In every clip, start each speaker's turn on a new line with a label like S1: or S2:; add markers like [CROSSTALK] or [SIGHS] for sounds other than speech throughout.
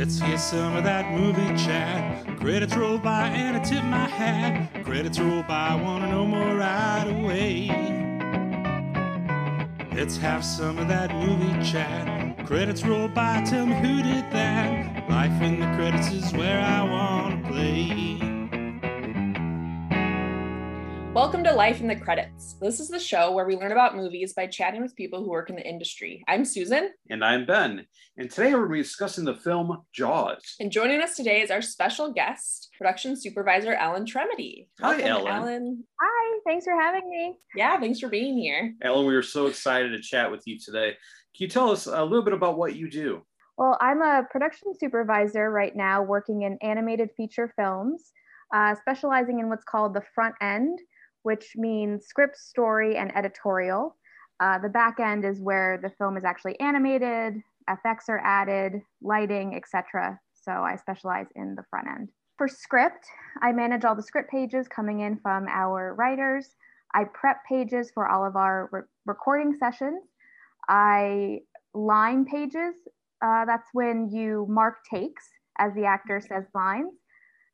S1: Let's hear some of that movie chat. Credits roll by and I tip my hat. Credits roll by, I wanna know more right away. Let's have some of that movie chat. Credits roll by, tell me who did that. Life in the credits is where I wanna play.
S2: Life in the Credits. This is the show where we learn about movies by chatting with people who work in the industry. I'm Susan.
S3: And I'm Ben. And today we're discussing the film Jaws.
S2: And joining us today is our special guest, production supervisor Ellen Tremedy.
S3: Hi, Ellen.
S2: Ellen.
S4: Hi, thanks for having me.
S2: Yeah, thanks for being here.
S3: Ellen, we are so excited to chat with you today. Can you tell us a little bit about what you do?
S4: Well, I'm a production supervisor right now working in animated feature films, uh, specializing in what's called the front end, which means script, story, and editorial. Uh, the back end is where the film is actually animated, effects are added, lighting, etc. So I specialize in the front end. For script, I manage all the script pages coming in from our writers. I prep pages for all of our re- recording sessions. I line pages. Uh, that's when you mark takes as the actor says lines.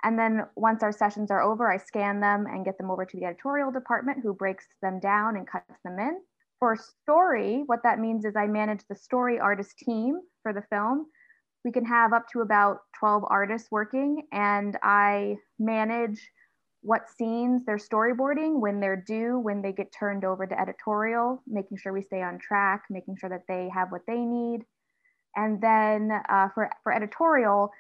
S4: And then once our sessions are over, I scan them and get them over to the editorial department who breaks them down and cuts them in. For story, what that means is I manage the story artist team for the film. We can have up to about 12 artists working, and I manage what scenes they're storyboarding, when they're due, when they get turned over to editorial, making sure we stay on track, making sure that they have what they need. And then uh, for, for editorial,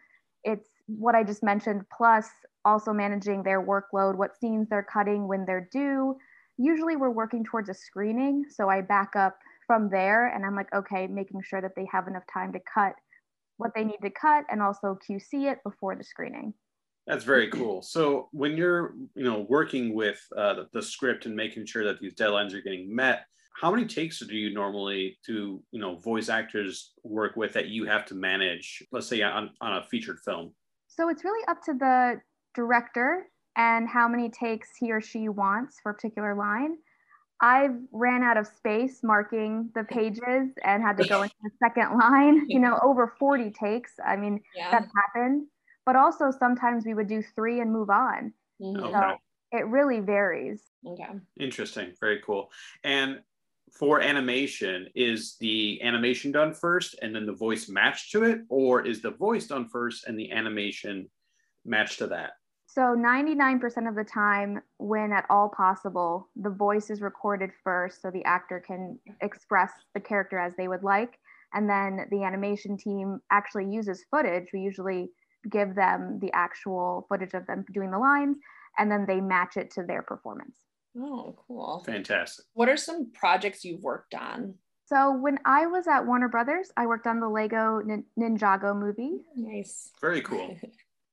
S4: it's what I just mentioned, plus also managing their workload, what scenes they're cutting when they're due. Usually we're working towards a screening. So I back up from there and I'm like, okay, making sure that they have enough time to cut what they need to cut and also QC it before the screening.
S3: That's very cool. So when you're, you know, working with uh, the, the script and making sure that these deadlines are getting met, how many takes do you normally do, you know, voice actors work with that you have to manage, let's say on, on a featured film?
S4: So it's really up to the director and how many takes he or she wants for a particular line. I've ran out of space marking the pages and had to go into the second line, you know, over 40 takes. I mean,
S2: Yeah.
S4: that's happened. But also sometimes we would do three and move on.
S2: Mhm.
S3: Okay.
S4: So it really varies.
S2: Okay.
S3: Interesting. Very cool. And for animation, is the animation done first and then the voice matched to it? Or is the voice done first and the animation matched to that?
S4: So 99% of the time, when at all possible, the voice is recorded first so the actor can express the character as they would like. And then the animation team actually uses footage. We usually give them the actual footage of them doing the lines, and then they match it to their performance.
S2: Oh, cool.
S3: Fantastic.
S2: What are some projects you've worked on?
S4: So when I was at Warner Brothers, I worked on the Lego Nin- Ninjago movie.
S2: Nice.
S3: Very cool. [LAUGHS]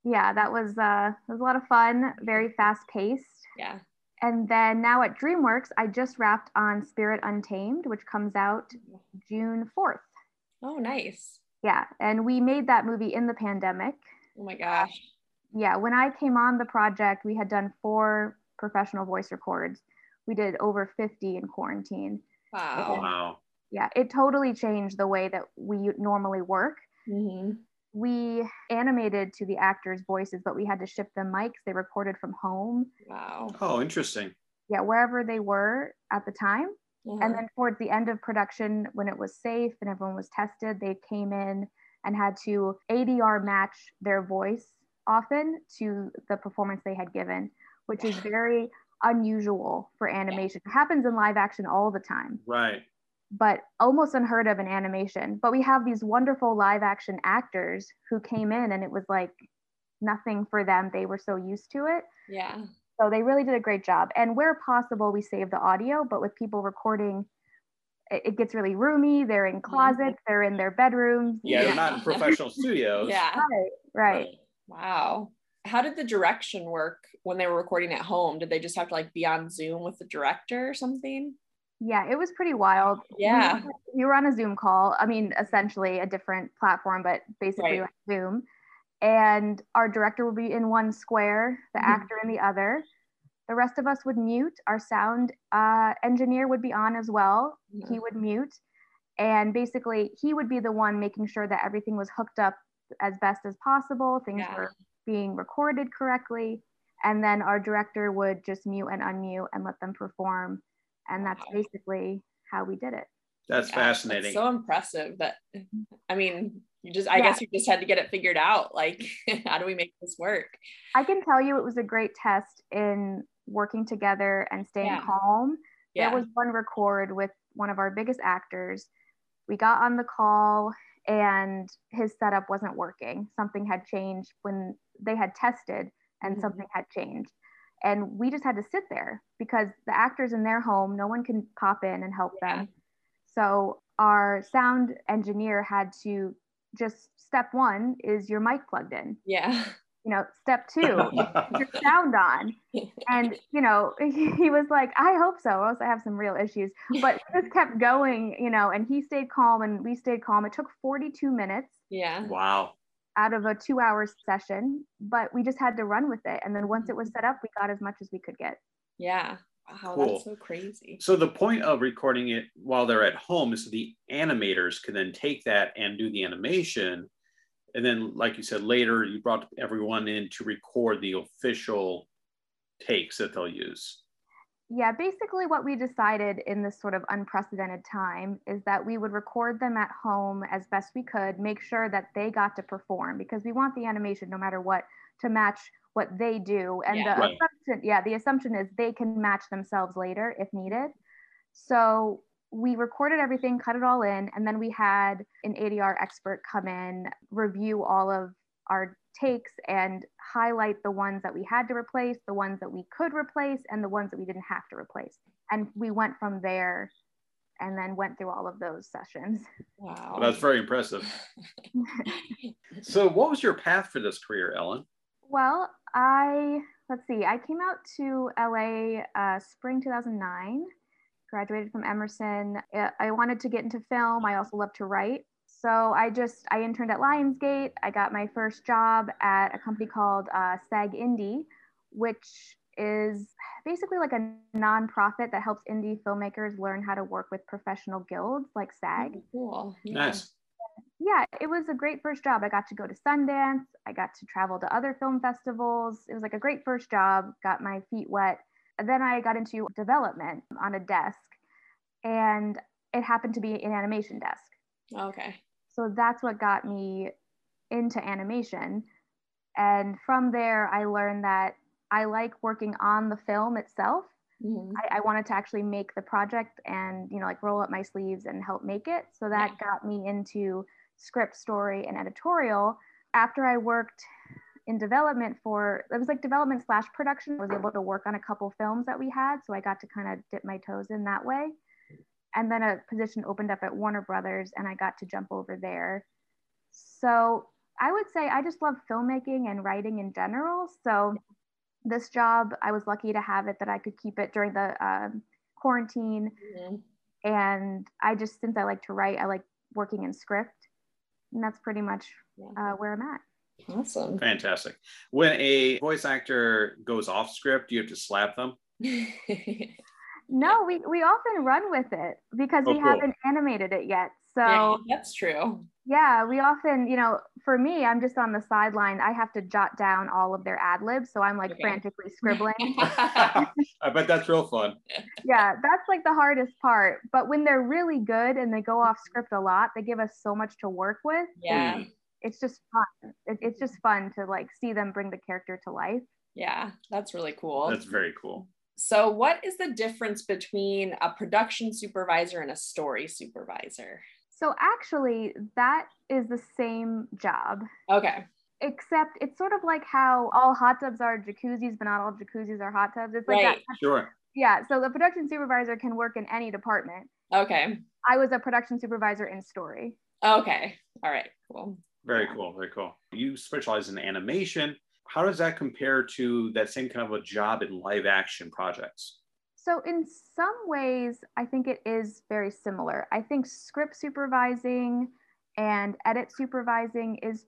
S4: Yeah, that was uh, was a lot of fun, very fast paced.
S2: Yeah.
S4: And then now at DreamWorks, I just wrapped on Spirit Untamed, which comes out June 4th.
S2: Oh, nice.
S4: Yeah, and we made that movie in the pandemic.
S2: Oh my gosh.
S4: Yeah, when I came on the project, we had done four professional voice records. We did over 50 in quarantine.
S2: Wow.
S3: Wow.
S4: Yeah, it totally changed the way that we normally work.
S2: hmm
S4: We animated to the actors' voices, but we had to ship them mics. They recorded from home.
S2: Wow.
S3: Oh, interesting.
S4: Yeah, wherever they were at the time.
S2: Uh-huh.
S4: And then towards the end of production, when it was safe and everyone was tested, they came in and had to ADR match their voice often to the performance they had given, which is very unusual for animation. It happens in live action all the time,
S3: Right.
S4: but almost unheard of in animation. But we have these wonderful live action actors who came in and it was like nothing for them. They were so used to it.
S2: yeah.
S4: So they really did a great job. And where possible, we save the audio, but with people recording, it, it gets really roomy. They're in mm-hmm. closets, they're in their bedrooms.
S3: Yeah,
S2: Yeah.
S3: they're not in professional [LAUGHS] studios.
S2: Yeah.
S4: Right, right.
S2: Wow. How did the direction work when they were recording at home? Did they just have to like be on Zoom with the director or something?
S4: Yeah, it was pretty wild.
S2: Yeah.
S4: We, we were on a Zoom call. I mean, essentially a different platform, but basically
S2: Right.
S4: Zoom. And our director would be in one square, the
S2: Mhm.
S4: actor in the other. The rest of us would mute. Our sound uh, engineer would be on as well. He would mute. And basically, he would be the one making sure that everything was hooked up as best as possible. Things
S2: Yeah.
S4: were being recorded correctly. And then our director would just mute and unmute and let them perform. And that's
S2: Wow.
S4: basically how we did it.
S3: That's
S2: Yeah,
S3: fascinating.
S2: That's so impressive that I mean, you just I
S4: Yeah.
S2: guess you just had to get it figured out. Like, [LAUGHS] how do we make this work?
S4: I can tell you it was a great test in working together and staying
S2: Yeah.
S4: calm.
S2: Yeah.
S4: There was one record with one of our biggest actors. We got on the call and his setup wasn't working. Something had changed when they had tested and
S2: Mhm.
S4: something had changed. And we just had to sit there because the actors in their home, no one can pop in and help
S2: Yeah.
S4: them. So our sound engineer had to just step one is your mic plugged in.
S2: yeah.
S4: You know, step two, [LAUGHS] your sound on. And, you know, [LAUGHS] he was like, I hope so. Or else I have some real issues. But he just kept going, you know, and he stayed calm and we stayed calm. It took 42 minutes
S2: Yeah.
S3: wow.
S4: out of a two hour session, but we just had to run with it. And then once it was set up, we got as much as we could get.
S2: Yeah. Wow,
S3: Cool.
S2: that's so crazy.
S3: So the point of recording it while they're at home is so the animators can then take that and do the animation. And then, like you said, later you brought everyone in to record the official takes that they'll use.
S4: Yeah, basically, what we decided in this sort of unprecedented time is that we would record them at home as best we could, make sure that they got to perform because we want the animation, no matter what, to match what they do. And
S2: Yeah.
S4: the
S3: Right.
S4: assumption, yeah, the assumption is they can match themselves later if needed. So we recorded everything, cut it all in, and then we had an ADR expert come in, review all of our takes and highlight the ones that we had to replace, the ones that we could replace, and the ones that we didn't have to replace. And we went from there and then went through all of those sessions.
S2: Wow.
S3: Well, that's very impressive. [LAUGHS] So, what was your path for this career, Ellen?
S4: Well, I, let's see, I came out to LA uh, spring 2009, graduated from Emerson. I wanted to get into film. I also love to write. So I just, I interned at Lionsgate. I got my first job at a company called uh, SAG Indie, which is basically like a nonprofit that helps indie filmmakers learn how to work with professional guilds like SAG.
S2: Oh, cool. Yeah.
S3: Nice.
S4: yeah, it was a great first job. I got to go to Sundance. I got to travel to other film festivals. It was like a great first job, got my feet wet. And then I got into development on a desk, and it happened to be an animation desk.
S2: Okay.
S4: So that's what got me into animation. And from there, I learned that I like working on the film itself.
S2: Mhm.
S4: I, I wanted to actually make the project and you know like roll up my sleeves and help make it so that got me into script story and editorial after i worked in development for it was like development slash production. I was able to work on a couple films that we had so i got to kind of dip my toes in that way. And then a position opened up at warner brothers and i got to jump over there. So i would say i just love filmmaking and writing in general. So this job i was lucky to have it that i could keep it during the um, quarantine.
S2: Mhm.
S4: and i just since i like to write i like working in script. And that's pretty much uh, where i'm at
S2: Awesome.
S3: Fantastic. When a voice actor goes off script, do you have to slap them? [LAUGHS]
S4: no we, we often run with it because
S3: Oh,
S4: we
S3: cool.
S4: haven't animated it yet so
S2: yeah, that's true.
S4: yeah we often you know for me i'm just on the sideline i have to jot down all of their ad libs so i'm like
S2: Okay.
S4: frantically scribbling [LAUGHS] [LAUGHS]
S3: I bet that's real fun.
S4: yeah that's like the hardest part but when they're really good and they go off script a lot they give us so much to work with
S2: yeah.
S3: Mm.
S4: It's just fun it, it's just fun to like see them bring the character to life
S2: Yeah. That's really cool.
S3: That's very cool.
S2: So, what is the difference between a production supervisor and a story supervisor?
S4: so actually that is the same job
S2: Okay.
S4: except it's sort of like how all hot tubs are jacuzzis but not all jacuzzis are hot tubs it's like
S2: Right.
S4: that
S3: Sure.
S4: yeah so the production supervisor can work in any department
S2: Okay.
S4: i was a production supervisor in story
S2: Okay. All right. Cool.
S3: Very cool. Very cool. You specialize in animation. How does that compare to that same kind of a job in live action projects?
S4: So, in some ways, I think it is very similar. I think script supervising and edit supervising is,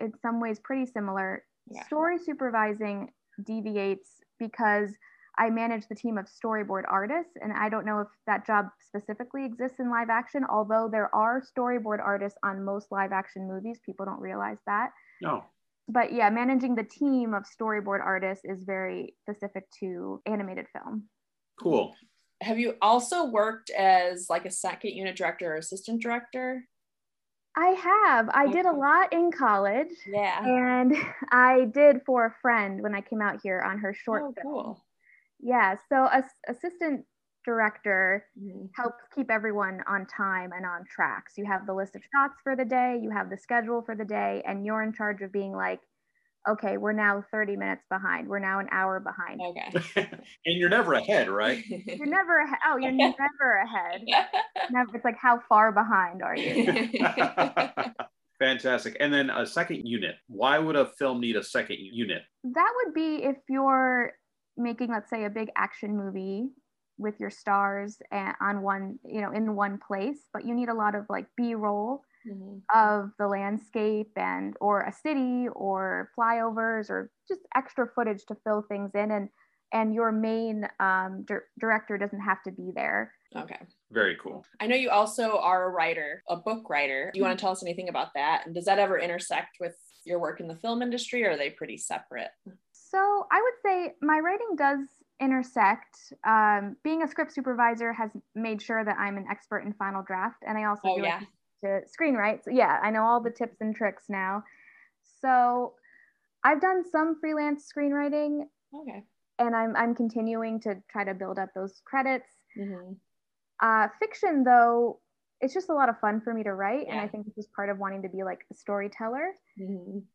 S4: in some ways, pretty similar.
S2: Yeah.
S4: Story supervising deviates because I manage the team of storyboard artists, and I don't know if that job specifically exists in live action, although there are storyboard artists on most live action movies. People don't realize that.
S3: No.
S4: But yeah, managing the team of storyboard artists is very specific to animated film.
S3: Cool.
S2: Have you also worked as like a second unit director or assistant director?
S4: I have. I did a lot in college.
S2: Yeah.
S4: And [LAUGHS] I did for a friend when I came out here on her short
S2: oh,
S4: film.
S2: cool.
S4: Yeah. So, as assistant director
S2: Mhm.
S4: helps keep everyone on time and on track. So, you have the list of shots for the day, you have the schedule for the day, and you're in charge of being like, okay, we're now 30 minutes behind. We're now an hour behind.
S2: Okay. [LAUGHS]
S3: and you're never ahead, right?
S4: You're never ahead. Oh, you're [LAUGHS] never ahead. Never, it's like, how far behind are you? [LAUGHS]
S3: Fantastic. And then a second unit. Why would a film need a second unit?
S4: that would be if you're making let's say a big action movie with your stars and on one you know in one place but you need a lot of like b-roll
S2: Mhm.
S4: of the landscape and or a city or flyovers or just extra footage to fill things in and and your main um, dir- director doesn't have to be there
S2: Okay.
S3: Very cool.
S2: I know you also are a writer, a book writer. Do you want to tell us anything about that? And does that ever intersect with your work in the film industry or are they pretty separate?
S4: So I would say my writing does intersect. Um, being a script supervisor has made sure that I'm an expert in final draft, and I also
S2: Oh,
S4: do
S2: yeah.
S4: like to screenwrite. So yeah, I know all the tips and tricks now. So I've done some freelance screenwriting,
S2: Okay.
S4: and I'm I'm continuing to try to build up those credits.
S2: Mhm.
S4: Uh, fiction, though, it's just a lot of fun for me to write, and I think this is part of wanting to be like a storyteller.
S2: Mhm.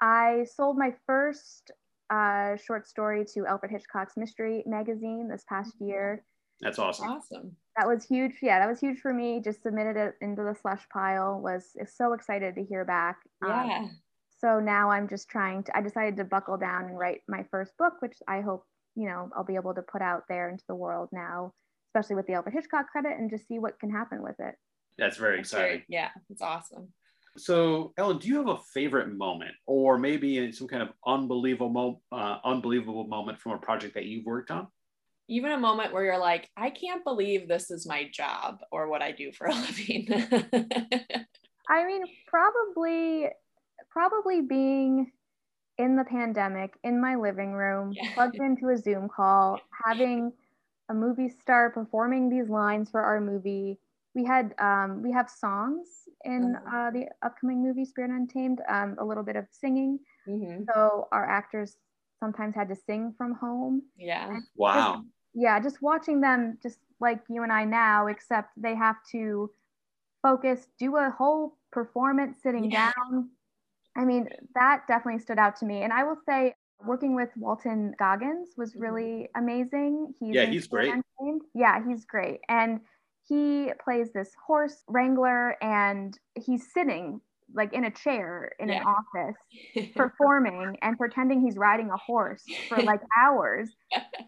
S4: I sold my first uh, short story to Alfred Hitchcock's Mystery Magazine this past year.
S3: That's awesome.
S2: Awesome.
S4: That was huge. Yeah, that was huge for me. Just submitted it into the slush pile. Was so excited to hear back. Um,
S2: Yeah.
S4: so now I'm just trying to. I decided to buckle down and write my first book, which I hope you know I'll be able to put out there into the world now, especially with the Alfred Hitchcock credit, and just see what can happen with it.
S3: That's very
S2: That's very-
S3: exciting.
S2: yeah, it's awesome.
S3: So, Ellen, do you have a favorite moment, or maybe some kind of unbelievable, mo- uh, unbelievable moment from a project that you've worked on?
S2: Even a moment where you're like, I can't believe this is my job or what I do for a [LAUGHS] living.
S4: I mean, probably, probably being in the pandemic in my living room,
S2: Yeah.
S4: plugged into a Zoom call, [LAUGHS] having a movie star performing these lines for our movie. We had um, we have songs in
S2: Mhm.
S4: uh, the upcoming movie Spirit Untamed, um, a little bit of singing.
S2: Mhm.
S4: So our actors sometimes had to sing from home.
S2: Yeah.
S3: Wow.
S4: yeah, just watching them, just like you and I now, except they have to focus, do a whole performance sitting
S2: Yeah.
S4: down. I mean, that definitely stood out to me. And I will say, working with Walton Goggins was
S2: Mhm.
S4: really amazing. He's
S3: Yeah, he's great.
S4: Untamed. Yeah, he's great. And he plays this horse wrangler and he's sitting like in a chair in an office [LAUGHS] performing and pretending he's riding a horse for [LAUGHS] like hours.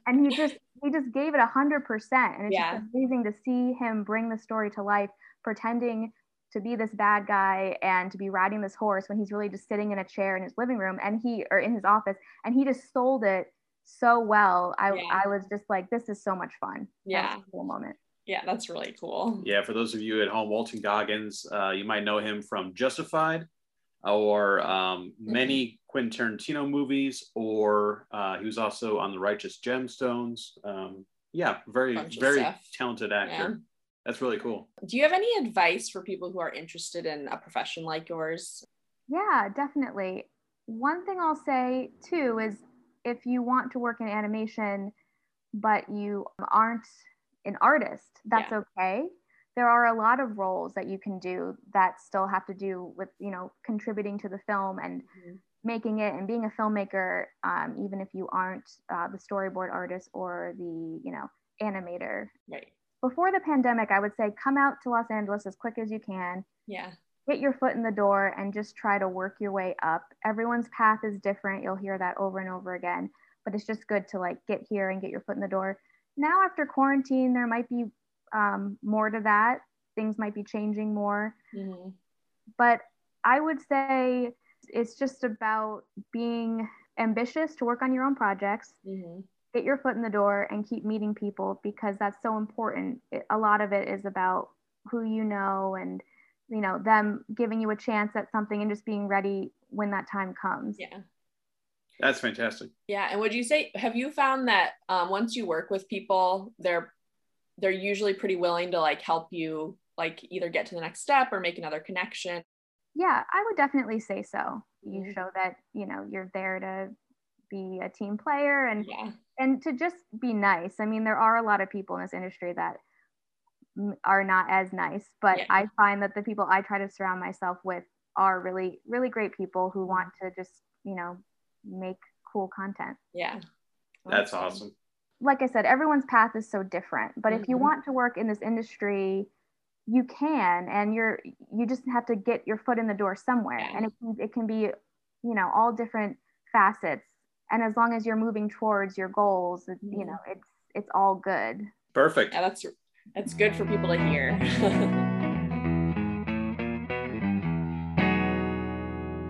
S4: And he just he just gave it a hundred percent. And it's
S2: Yeah.
S4: just amazing to see him bring the story to life pretending to be this bad guy and to be riding this horse when he's really just sitting in a chair in his living room and he or in his office. And he just sold it so well. I
S2: Yeah.
S4: i was just like this is so much fun.
S2: Yeah.
S4: cool moment
S2: yeah, that's really cool.
S3: Yeah, for those of you at home, Walton Goggins, uh, you might know him from Justified or um, many Quentin Tarantino movies, or uh, he was also on The Righteous Gemstones. Um, yeah, very, very
S2: stuff.
S3: talented actor.
S2: Yeah.
S3: That's really cool.
S2: Do you have any advice for people who are interested in a profession like yours?
S4: Yeah, definitely. One thing I'll say too is if you want to work in animation, but you aren't an artist, that's okay. There are a lot of roles that you can do that still have to do with, you know, contributing to the film and
S2: Mhm.
S4: making it and being a filmmaker, um, even if you aren't uh, the storyboard artist or the, you know, animator.
S2: Right.
S4: Before the pandemic, I would say come out to Los Angeles as quick as you can
S2: Yeah.
S4: get your foot in the door and just try to work your way up. Everyone's path is different. You'll hear that over and over again, but it's just good to like get here and get your foot in the door. Now, after quarantine, there might be um, more to that. Things might be changing more,
S2: hmm
S4: but I would say it's just about being ambitious to work on your own projects
S2: hmm
S4: get your foot in the door and keep meeting people because that's so important. It, a lot of it is about who you know and you know them giving you a chance at something and just being ready when that time comes.
S2: Yeah.
S3: That's fantastic.
S2: Yeah, and would you say have you found that um, once you work with people, they're they're usually pretty willing to like help you like either get to the next step or make another connection?
S4: Yeah, I would definitely say so. You
S2: Mhm.
S4: show that you know you're there to be a team player and
S2: Yeah.
S4: and to just be nice. I mean, there are a lot of people in this industry that are not as nice, but
S2: Yeah.
S4: I find that the people I try to surround myself with are really, really great people who want to just, you know, make cool content.
S2: Yeah.
S3: That's awesome.
S4: Like I said, everyone's path is so different, but if you
S2: Mhm.
S4: want to work in this industry, you can, and you're, you just have to get your foot in the door somewhere.
S2: Yeah.
S4: And it can, it can be, you know, all different facets. And as long as you're moving towards your goals, it, you
S2: Mhm.
S4: know, it's, it's all good.
S3: Perfect.
S2: Yeah, that's that's good for people to hear. [LAUGHS]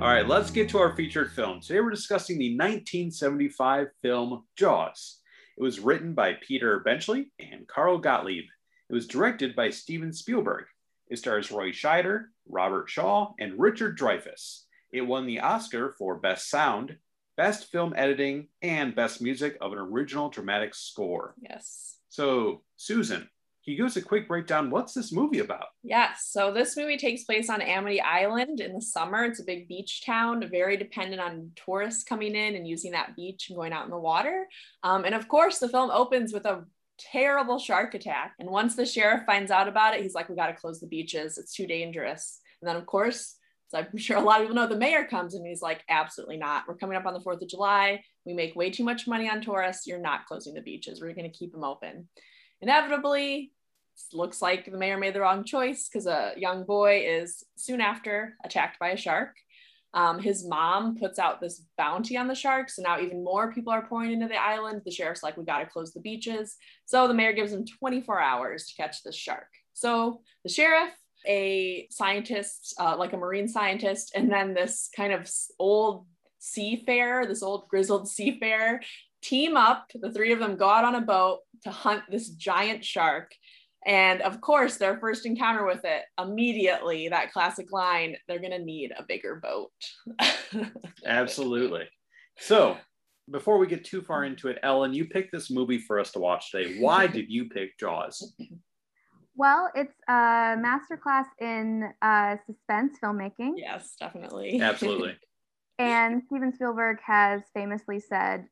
S3: All right, let's get to our featured film. Today we're discussing the 1975 film Jaws. It was written by Peter Benchley and Carl Gottlieb. It was directed by Steven Spielberg. It stars Roy Scheider, Robert Shaw, and Richard Dreyfuss. It won the Oscar for Best Sound, Best Film Editing, and Best Music of an Original Dramatic Score.
S2: yes.
S3: So, Susan, can you give us a quick breakdown? What's this movie about?
S2: Yes. So this movie takes place on Amity Island in the summer. It's a big beach town, very dependent on tourists coming in and using that beach and going out in the water. Um, and of course, the film opens with a terrible shark attack. And once the sheriff finds out about it, he's like, "We got to close the beaches. It's too dangerous." And then, of course, so [LAUGHS] I'm sure a lot of people know the mayor comes and he's like, "Absolutely not. We're coming up on the Fourth of July. We make way too much money on tourists. You're not closing the beaches. We're going to keep them open." Inevitably, looks like the mayor made the wrong choice because a young boy is soon after attacked by a shark. Um, his mom puts out this bounty on the shark. So now even more people are pouring into the island. The sheriff's like, we got to close the beaches. So the mayor gives him 24 hours to catch this shark. So the sheriff, a scientist, uh, like a marine scientist, and then this kind of old seafarer, this old grizzled [LAUGHS] seafarer, team up. The three of them go out on a boat to hunt this giant shark. And of course, their first encounter with it, immediately that classic line, they're going to need a bigger boat. [LAUGHS]
S3: Absolutely. So, before we get too far into it, Ellen, you picked this movie for us to watch today. Why did you pick Jaws?
S4: Well, it's a masterclass in uh, suspense filmmaking.
S2: yes, definitely.
S3: Absolutely.
S4: And Steven Spielberg has famously said,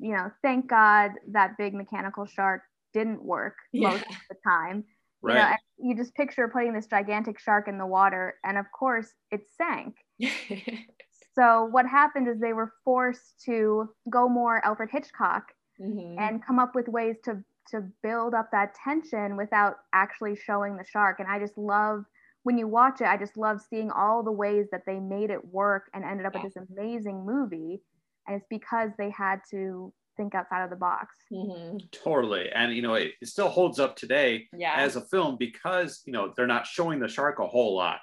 S4: you know, thank God that big mechanical shark didn't work
S2: Yeah.
S4: most of the time. You, know,
S3: Right.
S4: you just picture putting this gigantic shark in the water, and of course, it sank. [LAUGHS] So, what happened is they were forced to go more Alfred Hitchcock
S2: Mhm.
S4: and come up with ways to to build up that tension without actually showing the shark and i just love when you watch it i just love seeing all the ways that they made it work and ended up
S2: Yeah.
S4: with this amazing movie and it's because they had to think outside of the box
S2: Mhm.
S3: Totally. And, you know, it, it still holds up today
S2: Yeah.
S3: as a film because, you know, they're not showing the shark a whole lot.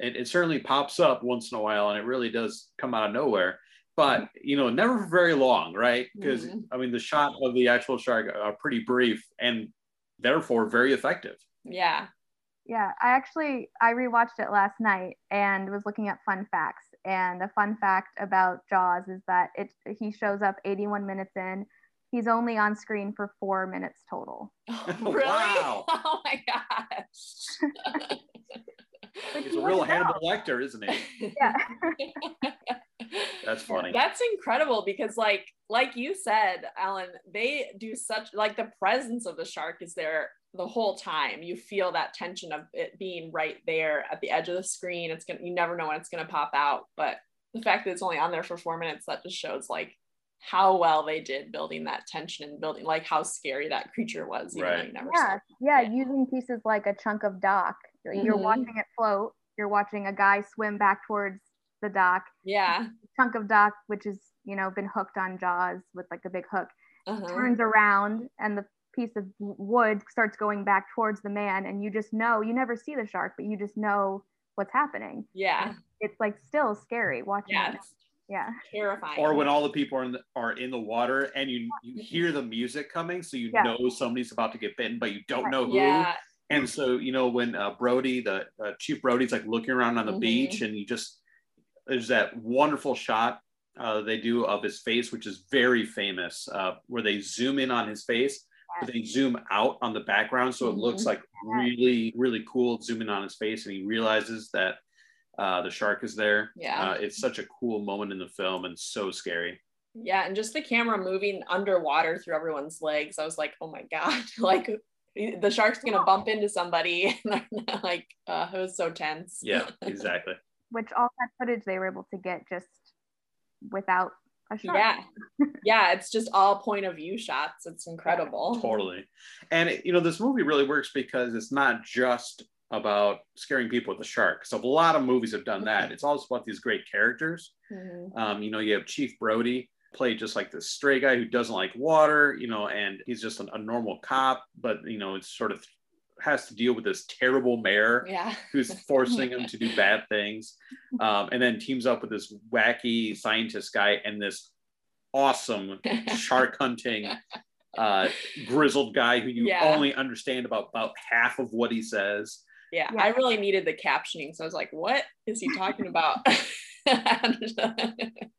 S3: It, it certainly pops up once in a while and it really does come out of nowhere. But, you know, never for very long, right? Because,
S2: Mhm.
S3: I mean, the shot of the actual shark are pretty brief and therefore very effective.
S2: yeah.
S4: yeah i actually i rewatched it last night and was looking up fun facts and a fun fact about jaws is that it he shows up 81 minutes in he's only on screen for four minutes total oh, [LAUGHS]
S2: really?
S3: Wow. [LAUGHS]
S2: Oh my gosh.
S3: He's a real
S4: wouldn't know.
S3: Hannibal Lecter, isn't he? [LAUGHS]
S4: yeah
S3: That's funny.
S2: That's incredible because like like you said, Alan, they do such like the presence of the shark is there the whole time. You feel that tension of it being right there at the edge of the screen. It's gonna you never know when it's gonna pop out. But the fact that it's only on there for four minutes, that just shows like how well they did building that tension and building like how scary that creature was, even
S3: Right.
S2: never
S4: yeah,
S2: it.
S4: yeah,
S2: Yeah.
S4: using pieces like a chunk of dock. You're
S2: Mhm.
S4: watching it float. You're watching a guy swim back towards the dock.
S2: Yeah.
S4: Chunk of dock, which is you know been hooked on jaws with like a big hook,
S2: Uh-huh.
S4: turns around and the piece of wood starts going back towards the man, and you just know you never see the shark, but you just know what's happening.
S2: Yeah.
S4: It's like still scary watching
S2: Yeah.
S4: it. Yeah.
S2: Terrifying.
S3: or when all the people are in the, are in the water and you you hear the music coming so you
S4: Yeah.
S3: know somebody's about to get bitten but you don't know who
S2: yeah,
S3: and so you know when uh, brody the uh, chief brody's like looking around on the
S2: Mhm.
S3: beach and you just there's that wonderful shot uh, they do of his face which is very famous uh, where they zoom in on his face but they zoom out on the background so it looks
S2: Mhm.
S3: like really really cool zooming on his face and he realizes that uh, the shark is there
S2: Yeah.
S3: uh, it's such a cool moment in the film and so scary
S2: yeah, and just the camera moving underwater through everyone's legs. I was like, oh my god, [LAUGHS] like the shark's gonna bump into somebody. [LAUGHS] And like, uh, it was so tense.
S3: yeah [LAUGHS] exactly
S4: Which all that footage they were able to get just without a shark.
S2: Yeah, [LAUGHS] yeah. It's just all point of view shots. It's incredible.
S3: totally and it- you know this movie really works because it's not just about scaring people with the shark so a lot of movies have done that it's also about these great characters
S2: Mhm.
S3: um, you know you have chief brody played just like this stray guy who doesn't like water you know and he's just a, a normal cop but you know it's sort of has to deal with this terrible mayor
S2: Yeah.
S3: who's [LAUGHS] forcing him to do bad things um, and then teams up with this wacky scientist guy and this awesome [LAUGHS] shark hunting uh, grizzled guy who you
S2: Yeah.
S3: only understand about about half of what he says.
S2: Yeah,
S4: Yeah.
S2: I really needed the captioning. So I was like, what is he talking about? [LAUGHS]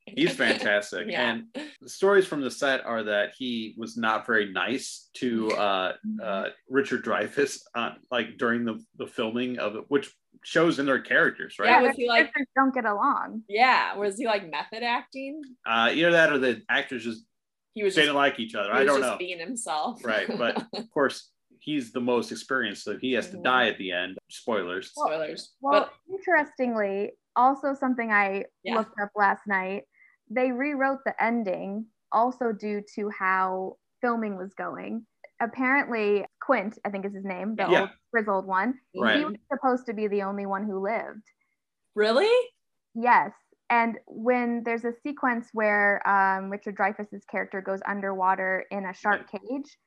S3: He's fantastic.
S2: Yeah.
S3: And the stories from the set are that he was not very nice to uh, uh, Richard Dreyfuss, uh, like during the, the filming of it, which shows in their characters, right?
S2: Yeah, was he like-
S4: characters don't get along.
S2: yeah. Was he like method acting?
S3: Uh, either that or the actors just
S2: He was just,
S3: didn't like each other.
S2: he
S3: I
S2: was
S3: don't
S2: just
S3: know.
S2: being himself.
S3: Right. But [LAUGHS] of course, he's the most experienced, so he has to die at the end. Spoilers.
S2: Spoilers.
S4: Well,
S2: but
S4: interestingly, also something I
S2: Yeah.
S4: looked up last night, they rewrote the ending also due to how filming was going. Apparently, Quint, I think is his name, the
S3: Yeah.
S4: old grizzled one,
S3: Right.
S4: he was supposed to be the only one who lived.
S2: really?
S4: Yes. And when there's a sequence where um, Richard Dreyfuss's character goes underwater in a shark cage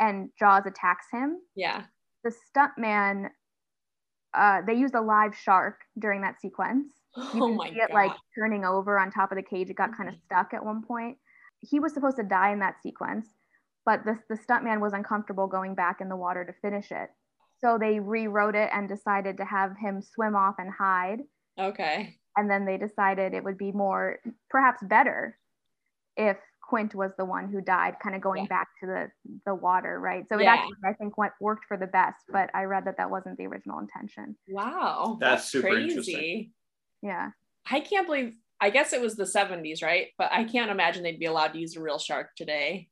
S4: and Jaws attacks him,
S2: Yeah.
S4: the stuntman, uh, they used a live shark during that sequence. [GASPS] You
S2: Oh
S4: can
S2: my
S4: see
S2: god.
S4: it like turning over on top of the cage. It got kind of stuck at one point. He was supposed to die in that sequence, but the, the stuntman was uncomfortable going back in the water to finish it. So they rewrote it and decided to have him swim off and hide.
S2: okay.
S4: And then they decided it would be more, perhaps better, if Quint was the one who died, kind of going
S2: Yeah.
S4: back to the, the water, right? So it
S2: Yeah.
S4: actually, I think, went, worked for the best, but I read that that wasn't the original intention.
S2: Wow.
S3: That's super
S2: crazy.
S3: interesting.
S4: Yeah.
S2: I can't believe I guess it was the 70s, right? But I can't imagine they'd be allowed to use a real shark today.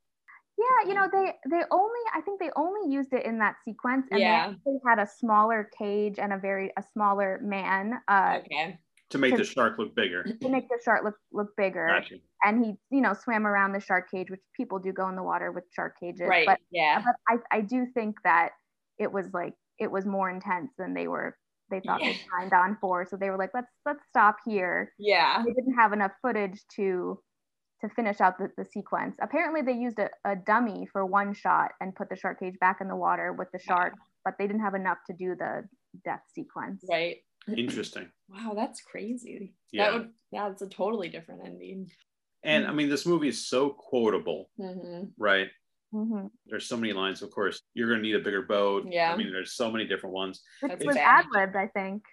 S4: Yeah, you know, they they only I think they only used it in that sequence and
S2: Yeah.
S4: they actually had a smaller cage and a very a smaller man uh
S2: Okay.
S3: To make the shark look bigger.
S4: to make the shark look look bigger.
S3: Gotcha.
S4: And he, you know, swam around the shark cage, which people do go in the water with shark cages.
S2: Right.
S4: But
S2: yeah.
S4: but I, I do think that it was like it was more intense than they were they thought they signed on for. So they were like, let's let's stop here.
S2: Yeah.
S4: They didn't have enough footage to to finish out the, the sequence. Apparently they used a, a dummy for one shot and put the shark cage back in the water with the shark, but they didn't have enough to do the death sequence.
S2: Right.
S3: Interesting. [LAUGHS]
S2: Wow, that's crazy.
S3: Yeah.
S2: That would yeah, it's a totally different ending.
S3: And I mean, this movie is so quotable,
S2: hmm
S3: right?
S4: hmm
S3: There's so many lines. Of course, you're going to need a bigger boat.
S2: Yeah.
S3: I mean, there's so many different ones.
S4: Which
S2: That's
S4: was ad libbed, I think.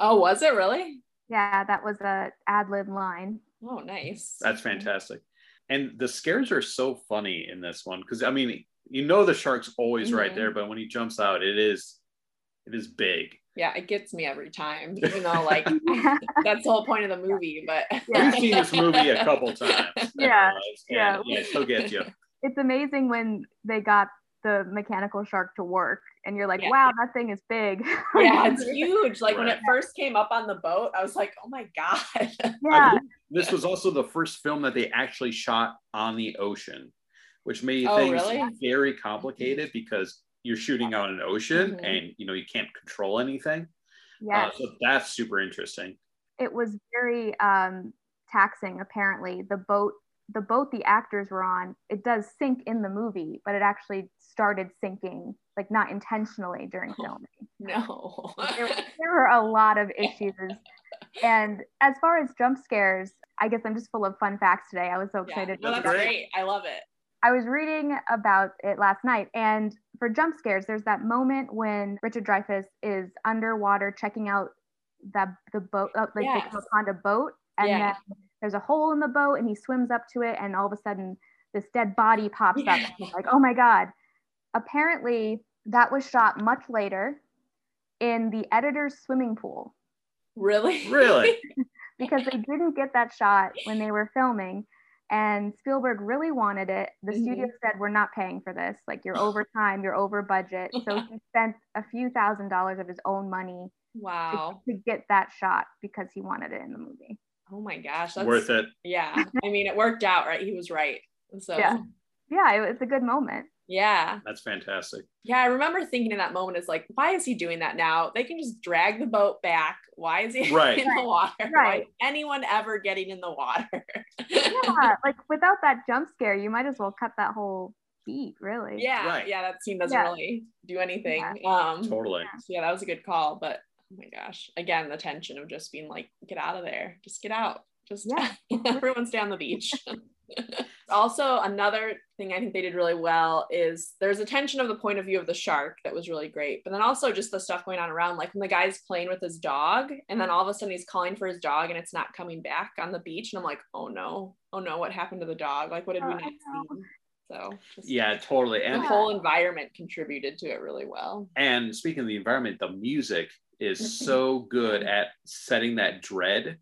S2: Oh, was it really?
S4: Yeah, that was a ad lib line.
S2: Oh, nice.
S3: That's fantastic. And the scares are so funny in this one because I mean, you know, the shark's always right
S2: Mhm.
S3: there, but when he jumps out, it is, it is big.
S2: Yeah, it gets me every time. [LAUGHS] Even though like that's the whole point of the movie, but
S4: Yeah.
S3: We've seen this movie a couple times. [LAUGHS]
S4: Yeah, yeah.
S3: yeah, it still gets you.
S4: it's amazing when they got the mechanical shark to work and you're like,
S2: Yeah.
S4: wow, that thing is big. [LAUGHS]
S2: yeah, it's huge. Like when it first came up on the boat, I was like, oh my god.
S4: Yeah.
S3: this was also the first film that they actually shot on the ocean, which made
S2: Oh,
S3: things
S2: really?
S3: very complicated because you're shooting out an ocean
S2: Mhm.
S3: and you know you can't control anything.
S4: yeah
S3: Uh, so that's super interesting.
S4: it was very um, taxing apparently the boat the boat the actors were on it does sink in the movie but it actually started sinking like not intentionally during [LAUGHS] filming
S2: no.
S4: there, there were a lot of issues and as far as jump scares I guess I'm just full of fun facts today. I was so
S2: Yeah.
S4: excited.
S2: No,
S3: That's
S2: that's
S3: great.
S2: great. I love it.
S4: I was reading about it last night, and for jump scares, there's that moment when Richard Dreyfuss is underwater checking out the the boat, uh, like
S2: Yes.
S4: they come boat, and
S2: Yeah.
S4: then there's a hole in the boat, and he swims up to it, and all of a sudden this dead body pops
S2: Yeah.
S4: up. [LAUGHS] Like, oh my god! Apparently, that was shot much later in the editor's swimming pool
S2: Really?
S3: Really? [LAUGHS] [LAUGHS]
S4: because they didn't get that shot when they were filming and Spielberg really wanted it. The
S2: Mhm.
S4: studio said, We're not paying for this. Like, you're [SIGHS] over time, you're over budget. [LAUGHS] So he spent a few thousand dollars of his own money to,
S2: wow.
S4: to get that shot because he wanted it in the movie.
S2: Oh my gosh. That's
S3: Worth it.
S2: Yeah. [LAUGHS] I mean, it worked out, right? He was right. So
S4: Yeah. Yeah, it, it's a good moment.
S2: Yeah.
S3: That's fantastic.
S2: Yeah, I remember thinking in that moment is like, why is he doing that now? They can just drag the boat back. Why is he [LAUGHS]
S3: Right.
S2: in the water? Why
S4: Right.
S2: is anyone ever getting in the water?
S4: Yeah, [LAUGHS] like without that jump scare, you might as well cut that whole beat, really.
S2: yeah,
S3: Right.
S2: yeah, that scene doesn't
S4: Yeah.
S2: really do anything. Um
S3: Totally.
S2: so yeah, that was a good call. But oh my gosh, again, the tension of just being like, get out of there, just get out. Just
S4: Yeah. [LAUGHS]
S2: everyone stay on the beach. Also, another thing I think they did really well is there's a tension of the point of view of the shark that was really great, but then also just the stuff going on around, like when the guy's playing with his dog, and then all of a sudden he's calling for his dog and it's not coming back on the beach, and I'm like, oh no, oh no, what happened to the dog? Like, what did we
S4: Oh,
S2: not see? So
S3: Yeah, totally. And the
S2: whole environment contributed to it really well.
S3: and speaking of the environment, the music is [LAUGHS] so good at setting that dread.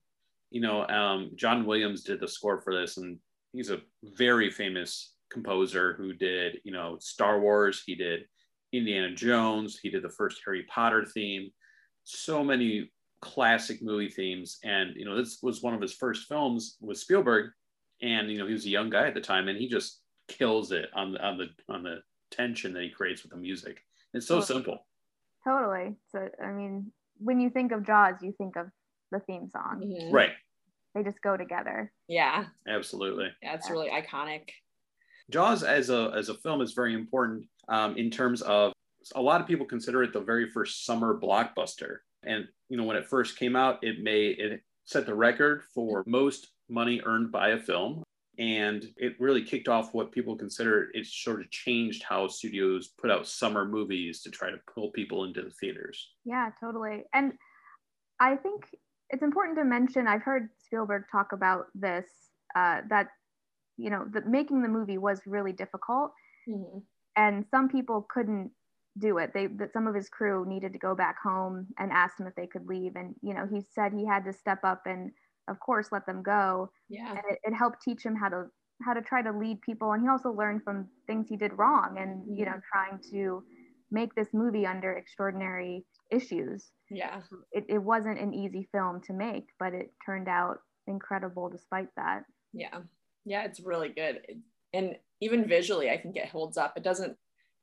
S3: You know, um, John Williams did the score for this, and he's a very famous composer who did, you know, Star Wars. He did Indiana Jones. He did the first Harry Potter theme. So many classic movie themes, and you know, this was one of his first films with Spielberg, and you know, he was a young guy at the time, and he just kills it on the on the on the tension that he creates with the music. It's so simple.
S4: Totally. So, I mean, when you think of Jaws, you think of the theme song.
S2: Mhm.
S3: Right.
S4: They just go together.
S2: Yeah,
S3: Absolutely.
S2: yeah, it's
S4: Yeah.
S2: really iconic.
S3: Jaws as a as a film is very important um, in terms of a lot of people consider it the very first summer blockbuster. And you know when it first came out, it made it set the record for most money earned by a film, and it really kicked off what people consider it sort of changed how studios put out summer movies to try to pull people into the theaters.
S4: Yeah, totally. And I think it's important to mention, I've heard Spielberg talk about this, uh, that, you know, that making the movie was really difficult
S2: Mhm.
S4: and some people couldn't do it. They, that some of his crew needed to go back home and asked him if they could leave. And, you know, he said he had to step up and of course let them go.
S2: Yeah.
S4: And it, it helped teach him how to, how to try to lead people. And he also learned from things he did wrong and, you know, trying to make this movie under extraordinary issues
S2: Yeah.
S4: it, it wasn't an easy film to make, but it turned out incredible despite that.
S2: Yeah. Yeah, it's really good. It- And even visually, I think it holds up. It doesn't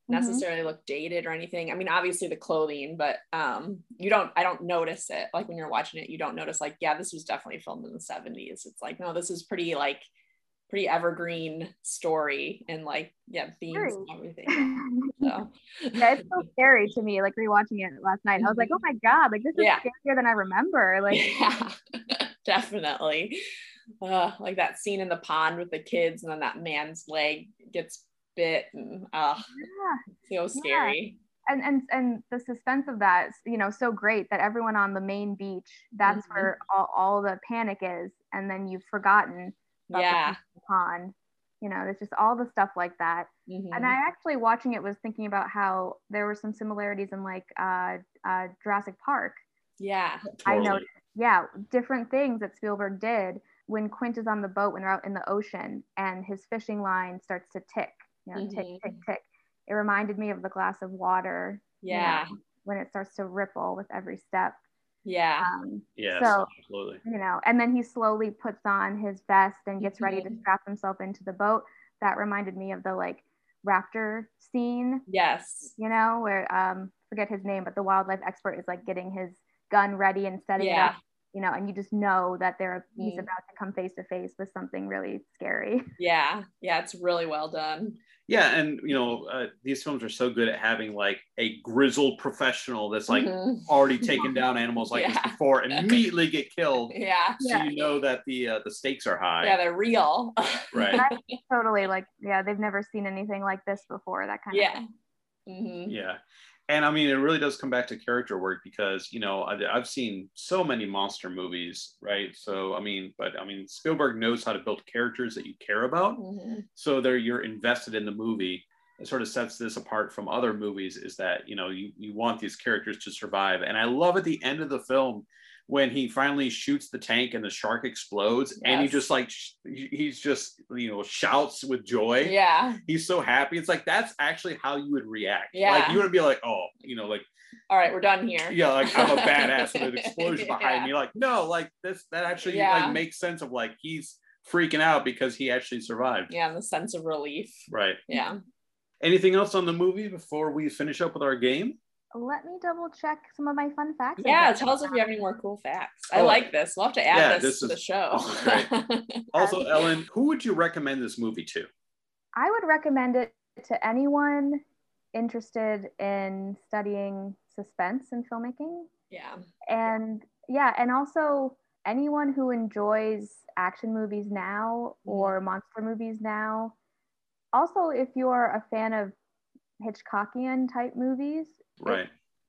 S2: necessarily look dated or anything. I mean, obviously the clothing, but um you don't I don't notice it. Like when you're watching it, you don't notice like, yeah, this was definitely filmed in the 70s. It's like, no, this is pretty like pretty evergreen story and like yeah, themes and everything. [LAUGHS] So
S4: yeah, it's so scary to me, like rewatching it last night. I was like, oh my God, like this is
S2: Yeah.
S4: scarier than I remember. Like, [LAUGHS]
S2: yeah [LAUGHS] definitely uh, like that scene in the pond with the kids and then that man's leg gets bit and uh
S4: yeah.
S2: so scary
S4: And, and and the suspense of that, is, you know, so great that everyone on the main beach, that's
S2: Mhm.
S4: where all, all the panic is. And then you've forgotten
S2: yeah
S4: the pond. You know, there's just all the stuff like that.
S2: Mhm.
S4: And I actually watching it was thinking about how there were some similarities in like uh, uh, Jurassic Park.
S2: yeah
S4: I
S3: Totally.
S4: noticed, yeah, different things that Spielberg did when Quint is on the boat when they're out in the ocean and his fishing line starts to tick, you know, tick,
S2: Mhm.
S4: tick, tick. It reminded me of the glass of water you know,
S2: yeah
S4: when it starts to ripple with every step.
S2: Yeah
S4: Um,
S3: Yes,
S4: So-
S3: absolutely.
S4: you know, and then he slowly puts on his vest and gets ready to
S2: Mhm.
S4: strap himself into the boat. That reminded me of the like raptor scene
S2: yes
S4: you know, where um forget his name, but the wildlife expert is like getting his gun ready and setting it
S2: yeah
S4: up. You know, and you just know that they're he's
S2: Mm.
S4: about to come face to face with something really scary. [LAUGHS]
S2: Yeah, yeah, it's really well done.
S3: Yeah, and you know uh, these films are so good at having like a grizzled professional that's like
S2: Mhm.
S3: already [LAUGHS] taken down animals like this before and immediately get killed, [LAUGHS]
S2: Yeah,
S3: so
S4: Yeah.
S3: you know that the uh, the stakes are high.
S2: yeah, they're real.
S3: Right.
S4: totally like yeah, they've never seen anything like this before. That kind of
S2: yeah.
S4: thing.
S2: hmm
S3: Yeah. And I mean, it really does come back to character work because, you know, I, I've seen so many monster movies, right? So, I mean, but I mean, Spielberg knows how to build characters that you care about.
S2: hmm
S3: So there you're invested in the movie. It sort of sets this apart from other movies is that, you know, you, you want these characters to survive. And I love at the end of the film when he finally shoots the tank and the shark explodes and he just like, he's just, you know, shouts with joy
S2: Yeah.
S3: he's so happy. It's like that's actually how you would react.
S2: Yeah.
S3: Like you would be like, oh, you know, like
S2: All right, we're done here.
S3: yeah, like I'm a badass with [LAUGHS] an explosion behind
S2: Yeah.
S3: me. Like, no, like this that actually
S2: Yeah.
S3: like makes sense of like he's freaking out because he actually survived.
S2: Yeah, and the sense of relief.
S3: Right.
S2: Yeah.
S3: Anything else on the movie before we finish up with our game?
S4: Let me double check some of my fun facts.
S2: Yeah, tell us if you have any more cool facts. I
S3: Oh,
S2: like this. We'll have to add
S3: yeah,
S2: this,
S3: this
S2: to
S3: is-
S2: the show.
S3: this. [LAUGHS] Also, Ellen, who would you recommend this movie to?
S4: I would recommend it to anyone interested in studying suspense in filmmaking.
S2: yeah.
S4: And yeah, and also anyone who enjoys action movies now
S2: Mhm.
S4: or monster movies now. Also, if you're a fan of Hitchcockian type movies,
S3: Right.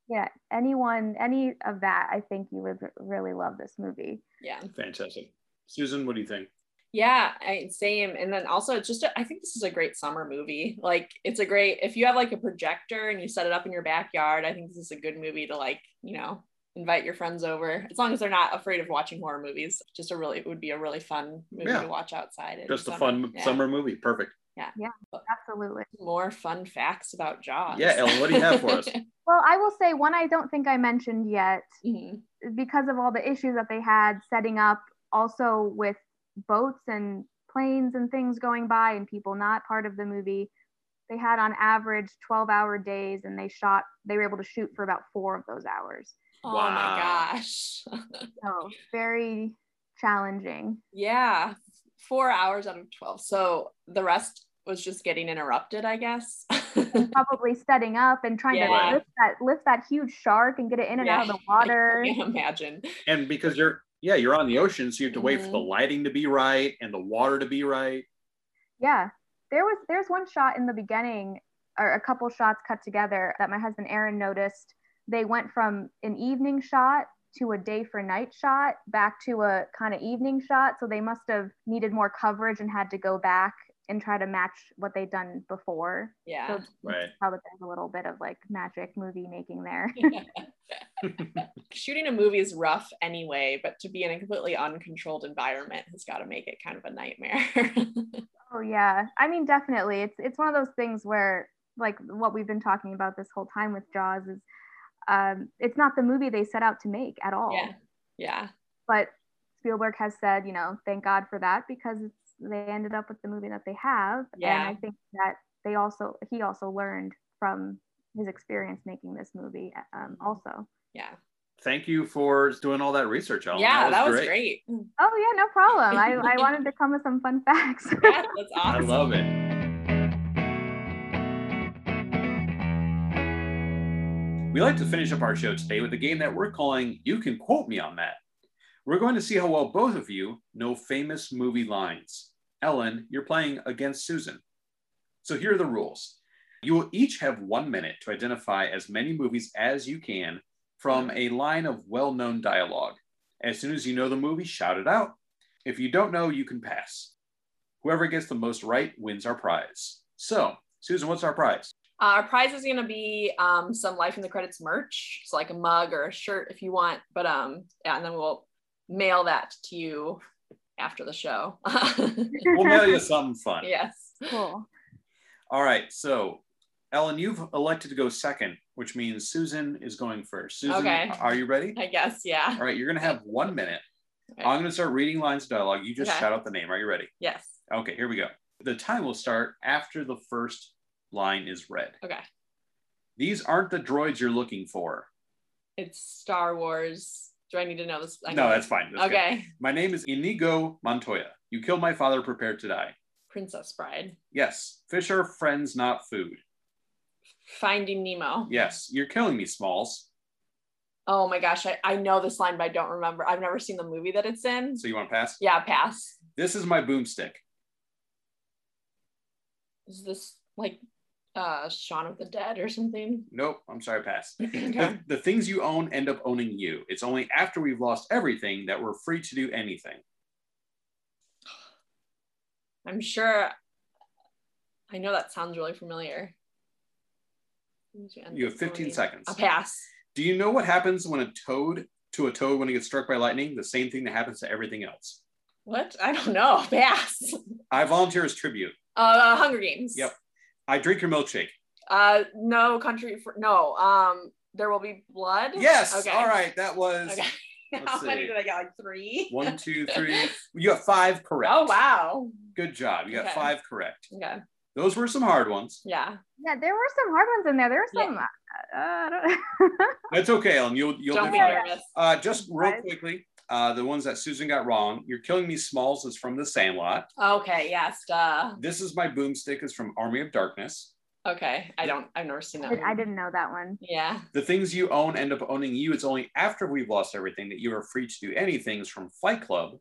S4: yeah, anyone, any of that, I think you would really love this movie.
S2: Yeah.
S3: Fantastic. Susan, what do you think?
S2: Yeah, I, same. And then also, it's just, a, I think this is a great summer movie. Like, it's a great, if you have like a projector and you set it up in your backyard, I think this is a good movie to like, you know, invite your friends over as long as they're not afraid of watching horror movies. Just a really, it would be a really fun movie
S3: Yeah.
S2: to watch outside.
S3: Just a
S2: summer.
S3: fun
S2: Yeah.
S3: summer movie. Perfect.
S4: Absolutely.
S2: More fun facts about Jaws.
S3: Yeah, Ellen, what do you have for us? [LAUGHS]
S4: Well, I will say one I don't think I mentioned yet
S2: Mhm.
S4: because of all the issues that they had setting up also with boats and planes and things going by and people not part of the movie they had on average 12 hour days and they shot they were able to shoot for about four of those hours
S2: Oh
S3: Wow.
S2: my gosh. [LAUGHS]
S4: so very challenging
S2: yeah. Four hours out of 12. So the rest was just getting interrupted, I guess. [LAUGHS]
S4: probably setting up and trying
S2: Yeah.
S4: to lift that lift that huge shark and get it in and out of the [LAUGHS] water
S2: I can't imagine.
S3: And because you're yeah, you're on the ocean, so you have to wait for the
S2: Mhm.
S3: lighting to be right and the water to be right.
S4: Yeah. There was there's one shot in the beginning or a couple shots cut together that my husband Aaron noticed. They went from an evening shot to a day for night shot back to a kind of evening shot. So they must have needed more coverage and had to go back and try to match what they'd done before.
S2: Yeah.
S4: So [LAUGHS]
S3: Right.
S4: how that there's a little bit of like magic movie making there. [LAUGHS] [LAUGHS]
S2: Shooting a movie is rough anyway, but to be in a completely uncontrolled environment has got to make it kind of a nightmare.
S4: Oh yeah. I mean definitely. It's it's one of those things where like what we've been talking about this whole time with Jaws is um it's not the movie they set out to make at all.
S2: yeah. Yeah.
S4: But Spielberg has said, you know, thank God for that because it's they ended up with the movie that they have.
S2: Yeah.
S4: And I think that they also he also learned from his experience making this movie um, also.
S2: Yeah.
S3: Thank you for doing all that research, Ellen.
S2: yeah, that was great.
S4: Oh yeah, no problem. I, I [LAUGHS] wanted to come with some fun facts.
S2: Yeah, that's [LAUGHS]
S3: I love it. We like to finish up our show today with a game that we're calling You Can Quote Me on That. We're going to see how well both of you know famous movie lines. Ellen, you're playing against Susan. So here are the rules. You will each have one minute to identify as many movies as you can from a line of well known dialogue. As soon as you know the movie, shout it out. If you don't know, you can pass. Whoever gets the most right wins our prize. So, Susan, what's our prize?
S2: Our prize is going to be um, some Life in the Credits merch. It's like a mug or a shirt if you want. But um, yeah, and then we'll mail that to you after the show. [LAUGHS]
S3: We'll mail you something fun.
S2: yes.
S4: cool.
S3: All right. So, Ellen, you've elected to go second, which means Susan is going first. Susan,
S2: Okay.
S3: are you ready?
S2: I guess. Yeah.
S3: All right. You're going to have one minute.
S2: Okay.
S3: I'm going to start reading lines of dialogue. You just
S2: Okay.
S3: shout out the name. Are you ready?
S2: Yes.
S3: Okay. Here we go. The time will start after the first line is read.
S2: Okay.
S3: These aren't the droids you're looking for.
S2: It's Star Wars Do I need to know this? I
S3: No, that's fine. That's good.
S2: okay.
S3: My name is Inigo Montoya. You killed my father, prepare to die.
S2: Princess Bride.
S3: Yes. Fish are friends, not food.
S2: Finding Nemo.
S3: Yes. You're killing me, Smalls.
S2: Oh my gosh, I, I know this line, but I don't remember. I've never seen the movie that it's in.
S3: So you want to pass?
S2: Yeah, pass.
S3: This is my boomstick.
S2: Is this like uh Shaun of the Dead or something?
S3: Nope. I'm sorry, pass. [LAUGHS] [LAUGHS]
S2: okay.
S3: The, the things you own end up owning you. It's only after we've lost everything that we're free to do anything.
S2: I'm sure I know that sounds really familiar.
S3: You have 15 seconds.
S2: I'll pass.
S3: Do you know what happens when a toad to a toad when it gets struck by lightning? The same thing that happens to everything else.
S2: What? I don't know. [LAUGHS] Pass.
S3: I volunteer as tribute.
S2: Uh Hunger Games.
S3: Yep. I drink your milkshake.
S2: Uh no country for no. Um there will be blood.
S3: Yes.
S2: Okay.
S3: All right. That was
S2: Okay. [LAUGHS]
S3: Let's
S2: How many did I get? Like three?
S3: one, [LAUGHS] two, three. You got five correct.
S2: Oh wow.
S3: Good job. You got
S2: Okay.
S3: five correct.
S2: Okay.
S3: Those were some hard ones.
S2: Yeah.
S4: Yeah, there were some hard ones in there. There were
S2: Yeah.
S4: some. Uh, I don't [LAUGHS]
S3: That's okay, Ellen. You'll you'll
S2: Don't be
S3: fine.
S2: nervous.
S3: Uh, just real quickly, uh, the ones that Susan got wrong. You're killing me. Smalls is from The Sandlot.
S2: Okay, yes, duh.
S3: This is my boomstick is from Army of Darkness.
S2: Okay. I don't I've never seen that.
S4: I, I didn't know that one.
S2: Yeah.
S3: The things you own end up owning you. It's only after we've lost everything that you are free to do anything. Is from Fight Club.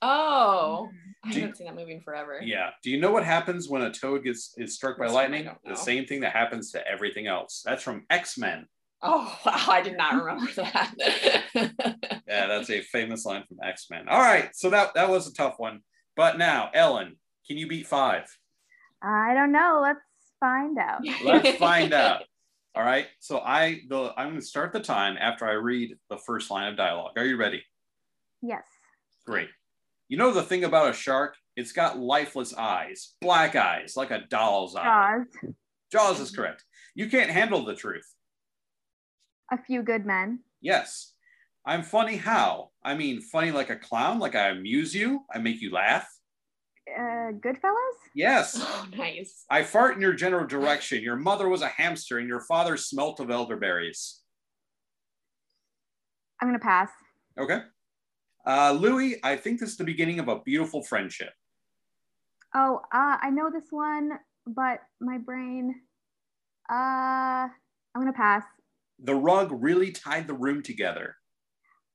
S2: Oh. I
S3: Do-
S2: haven't seen that movie in forever.
S3: Yeah. Do you know what happens when a toad gets is struck by
S2: This one I
S3: lightning?
S2: don't
S3: The
S2: know.
S3: same thing that happens to everything else. That's from X Men.
S2: Oh [LAUGHS] wow, I did not remember [LAUGHS] that.
S3: Yeah, that's a famous line from X Men. All right, so that that was a tough one. But now, Ellen, can you beat five?
S4: I don't know. Let's find out. [LAUGHS]
S3: Let's find out. All right. So I the I'm going to start the time after I read the first line of dialogue. Are you ready?
S4: Yes.
S3: Great. You know the thing about a shark? It's got lifeless eyes, black eyes, like a doll's eye.
S4: Jaws.
S3: Jaws is correct. You can't handle the truth.
S4: A few good men.
S3: Yes. I'm funny how? I mean, funny like a clown, like I amuse you, I make you laugh.
S4: Uh, Goodfellas.
S3: Yes. [GASPS]
S2: oh nice.
S3: I fart in your general direction. Your mother was a hamster and your father smelt of elderberries.
S4: I'm gonna pass.
S3: Okay. Uh, Louis, I think this is the beginning of a beautiful friendship.
S4: Oh, uh, I know this one, but my brain. Uh, I'm gonna pass.
S3: The rug really tied the room together.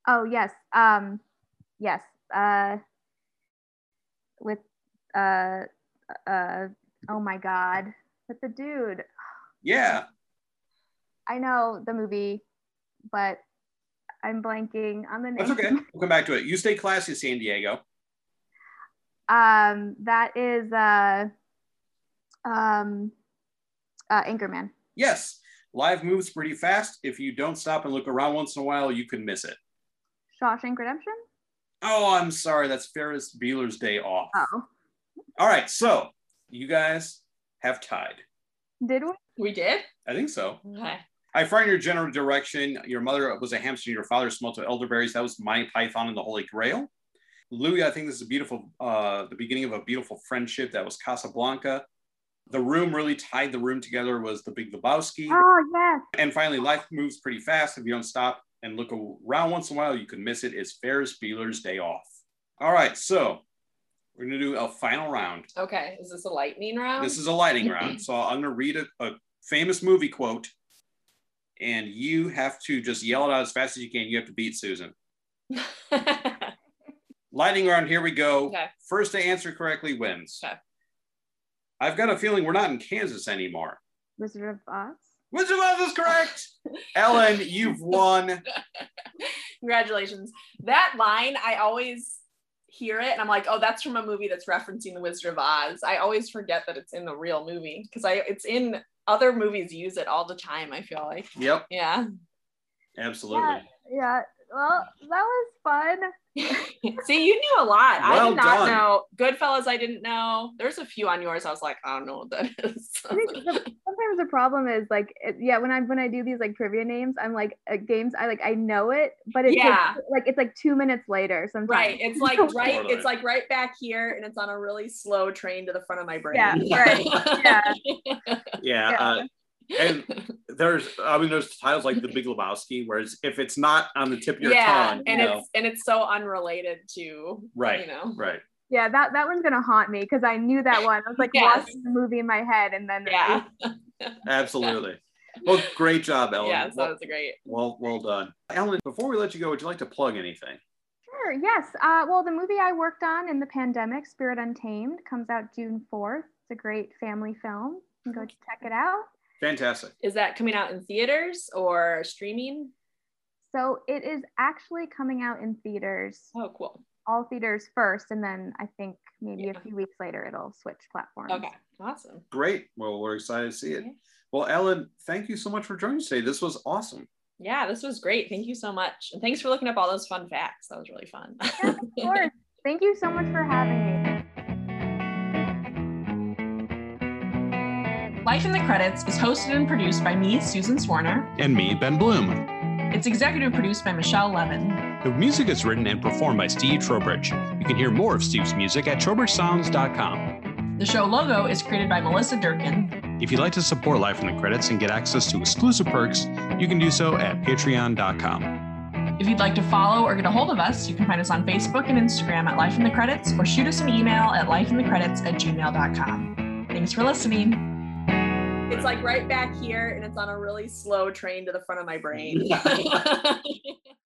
S4: Oh yes. Um, yes. Uh, with uh, uh. Oh my God. With the dude.
S3: Yeah.
S4: I know the movie, but I'm blanking on the name.
S3: That's okay. [LAUGHS] We'll come back to it. You stay classy, San Diego.
S4: Um, that is uh, um, uh, Anchorman.
S3: Yes. Live moves pretty fast. If you don't stop and look around once in a while, you can miss it.
S4: Shawshank Redemption.
S3: Oh, I'm sorry. That's Ferris Bueller's Day Off.
S4: Oh,
S3: All right. So you guys have tied.
S4: did we?
S2: We did?
S3: I think so.
S2: Okay.
S3: I find your general direction. Your mother was a hamster. Your father smelt of elderberries. That was Monty Python and the Holy Grail. Louis, I think this is a beautiful, uh, the beginning of a beautiful friendship. That was Casablanca. The room really tied the room together was the Big Lebowski.
S4: Oh yes.
S3: And finally, life moves pretty fast. If you don't stop and look around once in a while, you can miss it. it. Is Ferris Bueller's Day Off. All right, so we're gonna do a final round.
S2: Okay. Is this a lightning round?
S3: This is a lightning round. So I'm gonna read a, a famous movie quote, and you have to just yell it out as fast as you can. You have to beat Susan. [LAUGHS] Lightning round, here we go.
S2: Okay.
S3: First to answer correctly wins.
S2: Okay.
S3: I've got a feeling we're not in Kansas anymore.
S4: Wizard of Oz.
S3: Wizard of Oz is correct. Ellen, you've won. [LAUGHS]
S2: Congratulations. That line, I always hear it and I'm like, oh, that's from a movie that's referencing the Wizard of Oz. I always forget that it's in the real movie because I it's in other movies use it all the time, I feel like.
S3: Yep,
S2: Yeah.
S3: absolutely.
S4: Yeah. Well, that was fun. [LAUGHS]
S2: See, you knew a lot. I did not
S3: done.
S2: know. Goodfellas, I didn't know. There's a few on yours. I was like, I don't know what that [LAUGHS] is.
S4: I think sometimes the problem is like, it, yeah, when I when I do these like trivia names, I'm like uh, games. I like I know it, but it's
S2: Yeah.
S4: like, like it's like two minutes later. Sometimes.
S2: right. It's like [LAUGHS] right,
S3: Totally.
S2: it's like right back here, and it's on a really slow train to the front of my brain.
S4: Yeah, right. Yeah.
S3: Yeah,
S4: Yeah.
S3: Uh, and [LAUGHS] there's I mean there's titles like The Big Lebowski, whereas if it's not on the tip of your
S2: yeah,
S3: tongue,
S2: and
S3: you know,
S2: it's and it's so unrelated to
S3: right,
S2: you know.
S3: right.
S4: Yeah, that, that one's gonna haunt me because I knew that one. I was like
S2: Yes.
S4: watching the movie in my head and then
S2: Yeah. [LAUGHS]
S3: Absolutely. Well, great job, Ellen.
S2: yes, that
S3: well,
S2: was great.
S3: well, well done. Ellen, before we let you go, would you like to plug anything?
S4: Sure, yes. Uh, well, the movie I worked on in the pandemic, Spirit Untamed, comes out June 4th. It's a great family film. You can go check it out.
S3: Fantastic.
S2: Is that coming out in theaters or streaming?
S4: So it is actually coming out in theaters,
S2: Oh, cool.
S4: all theaters first, and then I think maybe
S2: Yeah.
S4: a few weeks later it'll switch platforms.
S2: Okay, awesome.
S3: Great. Well, we're excited to see it.
S2: Yeah.
S3: Well, Ellen, thank you so much for joining us today. This was awesome.
S2: Yeah, this was great. Thank you so much. And thanks for looking up all those fun facts. That was really fun.
S4: yeah, Of course. [LAUGHS] Thank you so much for having me.
S2: Life in the Credits is hosted and produced by me, Susan Swarner.
S1: And me, Ben Bloom.
S2: It's executive produced by Michelle Levin.
S1: The music is written and performed by Steve Trowbridge. You can hear more of Steve's music at trowbridgesounds.com.
S2: The show logo is created by Melissa Durkin.
S1: If you'd like to support Life in the Credits and get access to exclusive perks, you can do so at patreon.com.
S2: If you'd like to follow or get a hold of us, you can find us on Facebook and Instagram at Life in the Credits or shoot us an email at lifeinthecredits at gmail.com. Thanks for listening. It's like right back here, and it's on a really slow train to the front of my brain. [LAUGHS] [LAUGHS]